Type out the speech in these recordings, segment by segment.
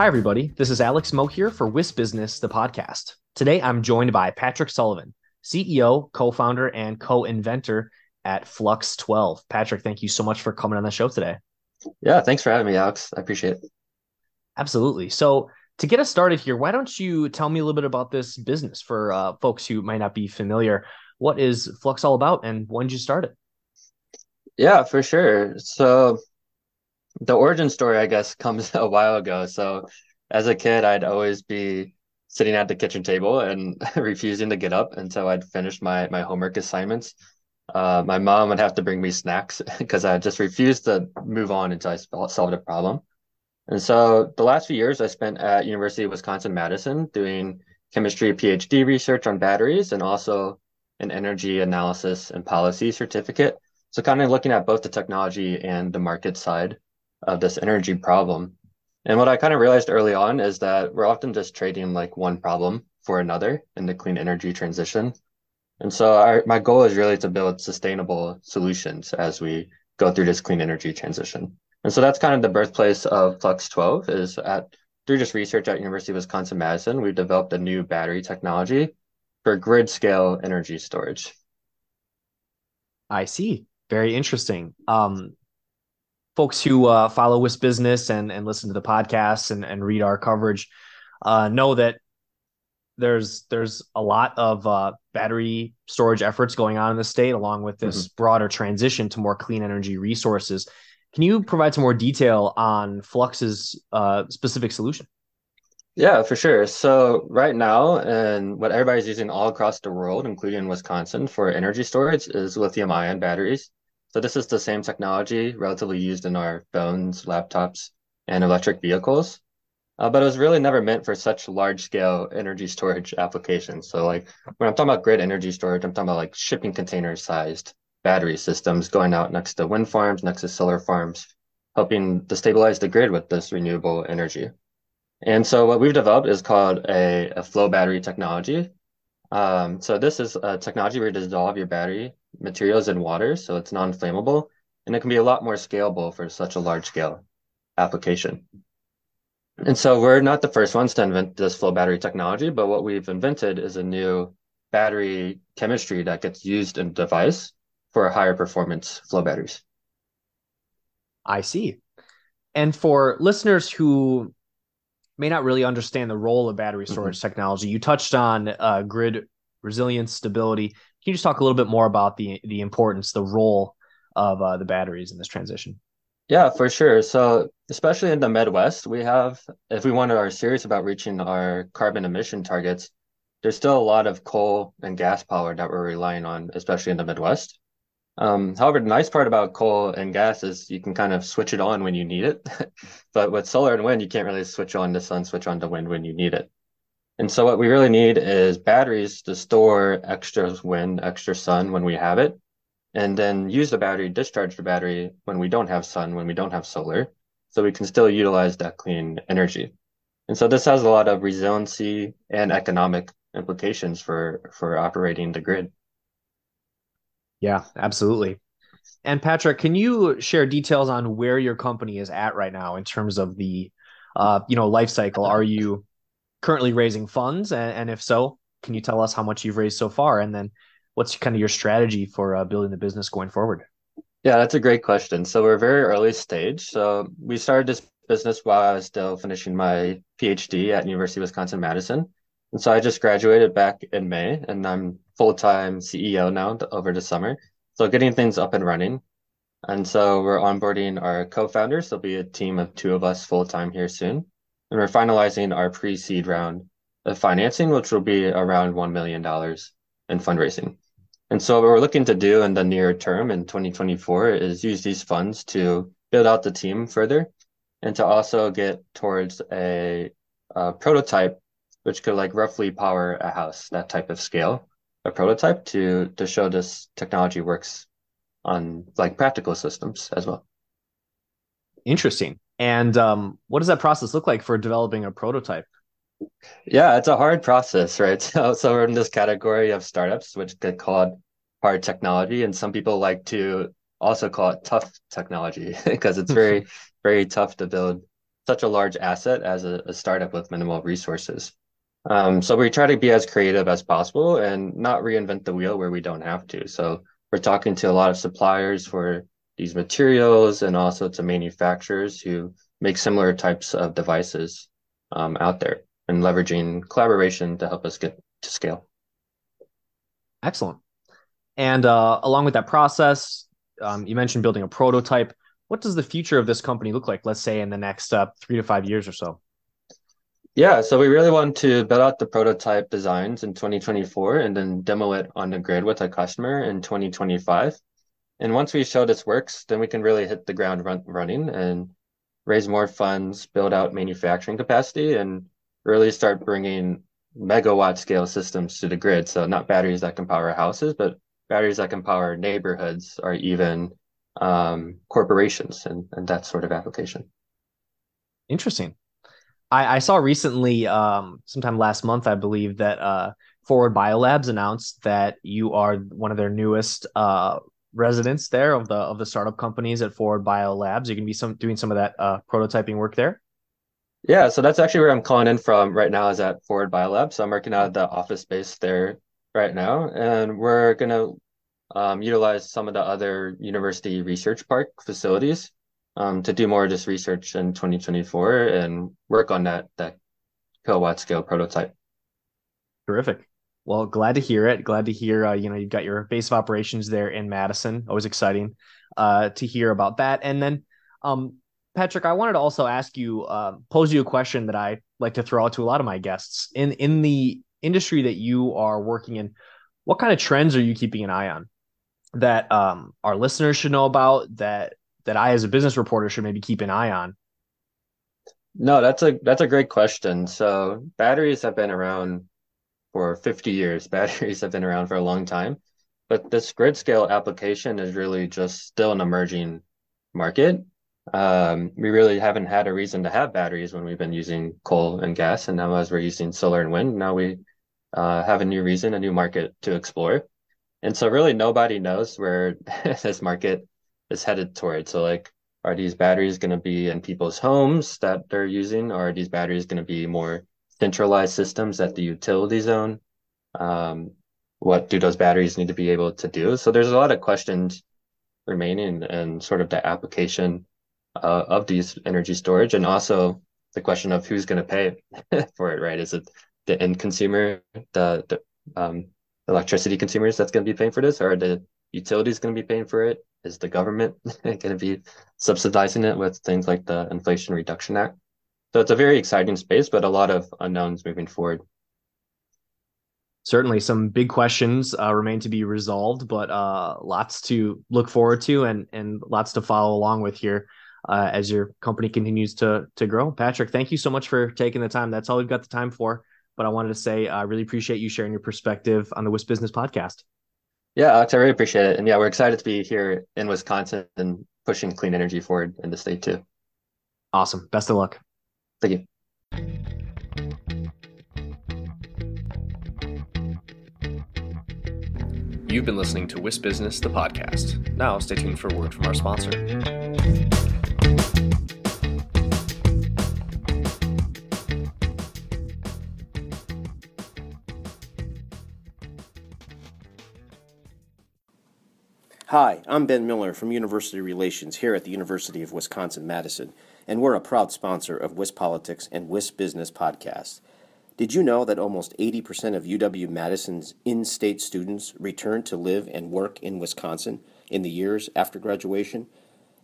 Hi, everybody. This is Alex Moe here for WIS Business, the podcast. Today, I'm joined by Patrick Sullivan, CEO, co founder, and co inventor at Flux 12. Patrick, thank you so much for coming on the show today. Yeah, thanks for having me, Alex. I appreciate it. Absolutely. So, to get us started here, why don't you tell me a little bit about this business for uh, folks who might not be familiar? What is Flux all about, and when did you start it? Yeah, for sure. So, the origin story, I guess, comes a while ago. So as a kid, I'd always be sitting at the kitchen table and refusing to get up until I'd finished my my homework assignments. Uh, my mom would have to bring me snacks because I just refused to move on until I solved a problem. And so the last few years I spent at University of Wisconsin Madison doing chemistry PhD research on batteries and also an energy analysis and policy certificate. So kind of looking at both the technology and the market side of this energy problem. And what I kind of realized early on is that we're often just trading like one problem for another in the clean energy transition. And so our, my goal is really to build sustainable solutions as we go through this clean energy transition. And so that's kind of the birthplace of Flux 12 is at through just research at University of Wisconsin Madison, we've developed a new battery technology for grid scale energy storage. I see. Very interesting. Um, folks who uh, follow WIS Business and and listen to the podcasts and and read our coverage uh, know that there's there's a lot of uh, battery storage efforts going on in the state, along with this mm-hmm. broader transition to more clean energy resources. Can you provide some more detail on Flux's uh, specific solution? Yeah, for sure. So right now, and what everybody's using all across the world, including Wisconsin, for energy storage is lithium-ion batteries. So this is the same technology relatively used in our phones, laptops, and electric vehicles. Uh, but it was really never meant for such large scale energy storage applications. So like when I'm talking about grid energy storage, I'm talking about like shipping container sized battery systems going out next to wind farms, next to solar farms, helping to stabilize the grid with this renewable energy. And so what we've developed is called a, a flow battery technology. Um, so this is a technology where you dissolve your battery materials in water, so it's non-flammable, and it can be a lot more scalable for such a large scale application. And so we're not the first ones to invent this flow battery technology, but what we've invented is a new battery chemistry that gets used in device for higher performance flow batteries. I see. And for listeners who may not really understand the role of battery storage mm-hmm. technology, you touched on uh, grid resilience, stability. Can you just talk a little bit more about the the importance, the role of uh, the batteries in this transition? Yeah, for sure. So, especially in the Midwest, we have, if we want to are serious about reaching our carbon emission targets, there's still a lot of coal and gas power that we're relying on, especially in the Midwest. Um, however, the nice part about coal and gas is you can kind of switch it on when you need it. but with solar and wind, you can't really switch on the sun, switch on the wind when you need it. And so what we really need is batteries to store extra wind, extra sun when we have it, and then use the battery, discharge the battery when we don't have sun, when we don't have solar, so we can still utilize that clean energy. And so this has a lot of resiliency and economic implications for for operating the grid. Yeah, absolutely. And Patrick, can you share details on where your company is at right now in terms of the uh, you know, life cycle? Are you currently raising funds? And, and, if so, can you tell us how much you've raised so far? And then what's kind of your strategy for uh, building the business going forward? Yeah, that's a great question. So we're very early stage. So we started this business while I was still finishing my PhD at University of Wisconsin Madison. And so I just graduated back in May and I'm full-time CEO now over the summer. So getting things up and running. And so we're onboarding our co-founders. There'll be a team of two of us full-time here soon and we're finalizing our pre-seed round of financing, which will be around $1 million in fundraising. And so what we're looking to do in the near term in 2024 is use these funds to build out the team further and to also get towards a, a prototype which could like roughly power a house, that type of scale, a prototype to to show this technology works on like practical systems as well. Interesting. And um, what does that process look like for developing a prototype? Yeah, it's a hard process, right? So, so we're in this category of startups, which get called hard technology, and some people like to also call it tough technology because it's very, very tough to build such a large asset as a, a startup with minimal resources. Um, so we try to be as creative as possible and not reinvent the wheel where we don't have to. So we're talking to a lot of suppliers for these materials and also to manufacturers who make similar types of devices um, out there and leveraging collaboration to help us get to scale. Excellent. And uh, along with that process, um, you mentioned building a prototype. What does the future of this company look like, let's say in the next uh, three to five years or so? Yeah, so we really want to build out the prototype designs in 2024 and then demo it on the grid with a customer in 2025. And once we show this works, then we can really hit the ground run, running and raise more funds, build out manufacturing capacity, and really start bringing megawatt scale systems to the grid. So not batteries that can power houses, but batteries that can power neighborhoods or even um, corporations and, and that sort of application. Interesting. I, I saw recently, um, sometime last month, I believe that uh, Forward Biolabs announced that you are one of their newest uh, residents there of the of the startup companies at Forward Biolabs. You can be some doing some of that uh, prototyping work there. Yeah, so that's actually where I'm calling in from right now is at Forward Biolabs. So I'm working out of the office space there right now, and we're gonna um, utilize some of the other university research park facilities um, to do more of this research in 2024 and work on that that kilowatt scale prototype. Terrific. Well, glad to hear it. Glad to hear uh, you know you've got your base of operations there in Madison. Always exciting uh, to hear about that. And then, um, Patrick, I wanted to also ask you, uh, pose you a question that I like to throw out to a lot of my guests in in the industry that you are working in. What kind of trends are you keeping an eye on that um, our listeners should know about that that I, as a business reporter, should maybe keep an eye on? No, that's a that's a great question. So batteries have been around for 50 years. Batteries have been around for a long time, but this grid scale application is really just still an emerging market. Um, we really haven't had a reason to have batteries when we've been using coal and gas, and now as we're using solar and wind, now we uh, have a new reason, a new market to explore. And so really nobody knows where this market is headed toward. So like, are these batteries going to be in people's homes that they're using, or are these batteries going to be more centralized systems at the utility zone? Um, what do those batteries need to be able to do? So there's a lot of questions remaining and sort of the application uh, of these energy storage, and also the question of who's going to pay for it, right? Is it the end consumer, the the um, electricity consumers that's going to be paying for this, or are the utilities going to be paying for it? Is the government going to be subsidizing it with things like the Inflation Reduction Act? So it's a very exciting space, but a lot of unknowns moving forward. Certainly, some big questions uh, remain to be resolved, but uh, lots to look forward to and and lots to follow along with here uh, as your company continues to to grow. Patrick, thank you so much for taking the time. That's all we've got the time for. But I wanted to say I really appreciate you sharing your perspective on the WisBusiness Podcast. Yeah, Alex, I really appreciate it. And yeah, we're excited to be here in Wisconsin and pushing clean energy forward in the state too. Awesome. Best of luck. Thank you. You've been listening to WisBusiness, the podcast. Now, stay tuned for a word from our sponsor. Hi, I'm Ben Miller from University Relations here at the University of Wisconsin Madison, and we're a proud sponsor of WisPolitics and WisBusiness podcasts. Did you know that almost 80% of UW Madison's in state students return to live and work in Wisconsin in the years after graduation?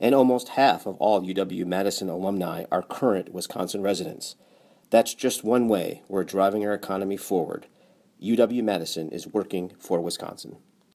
And almost half of all UW Madison alumni are current Wisconsin residents. That's just one way we're driving our economy forward. UW Madison is working for Wisconsin.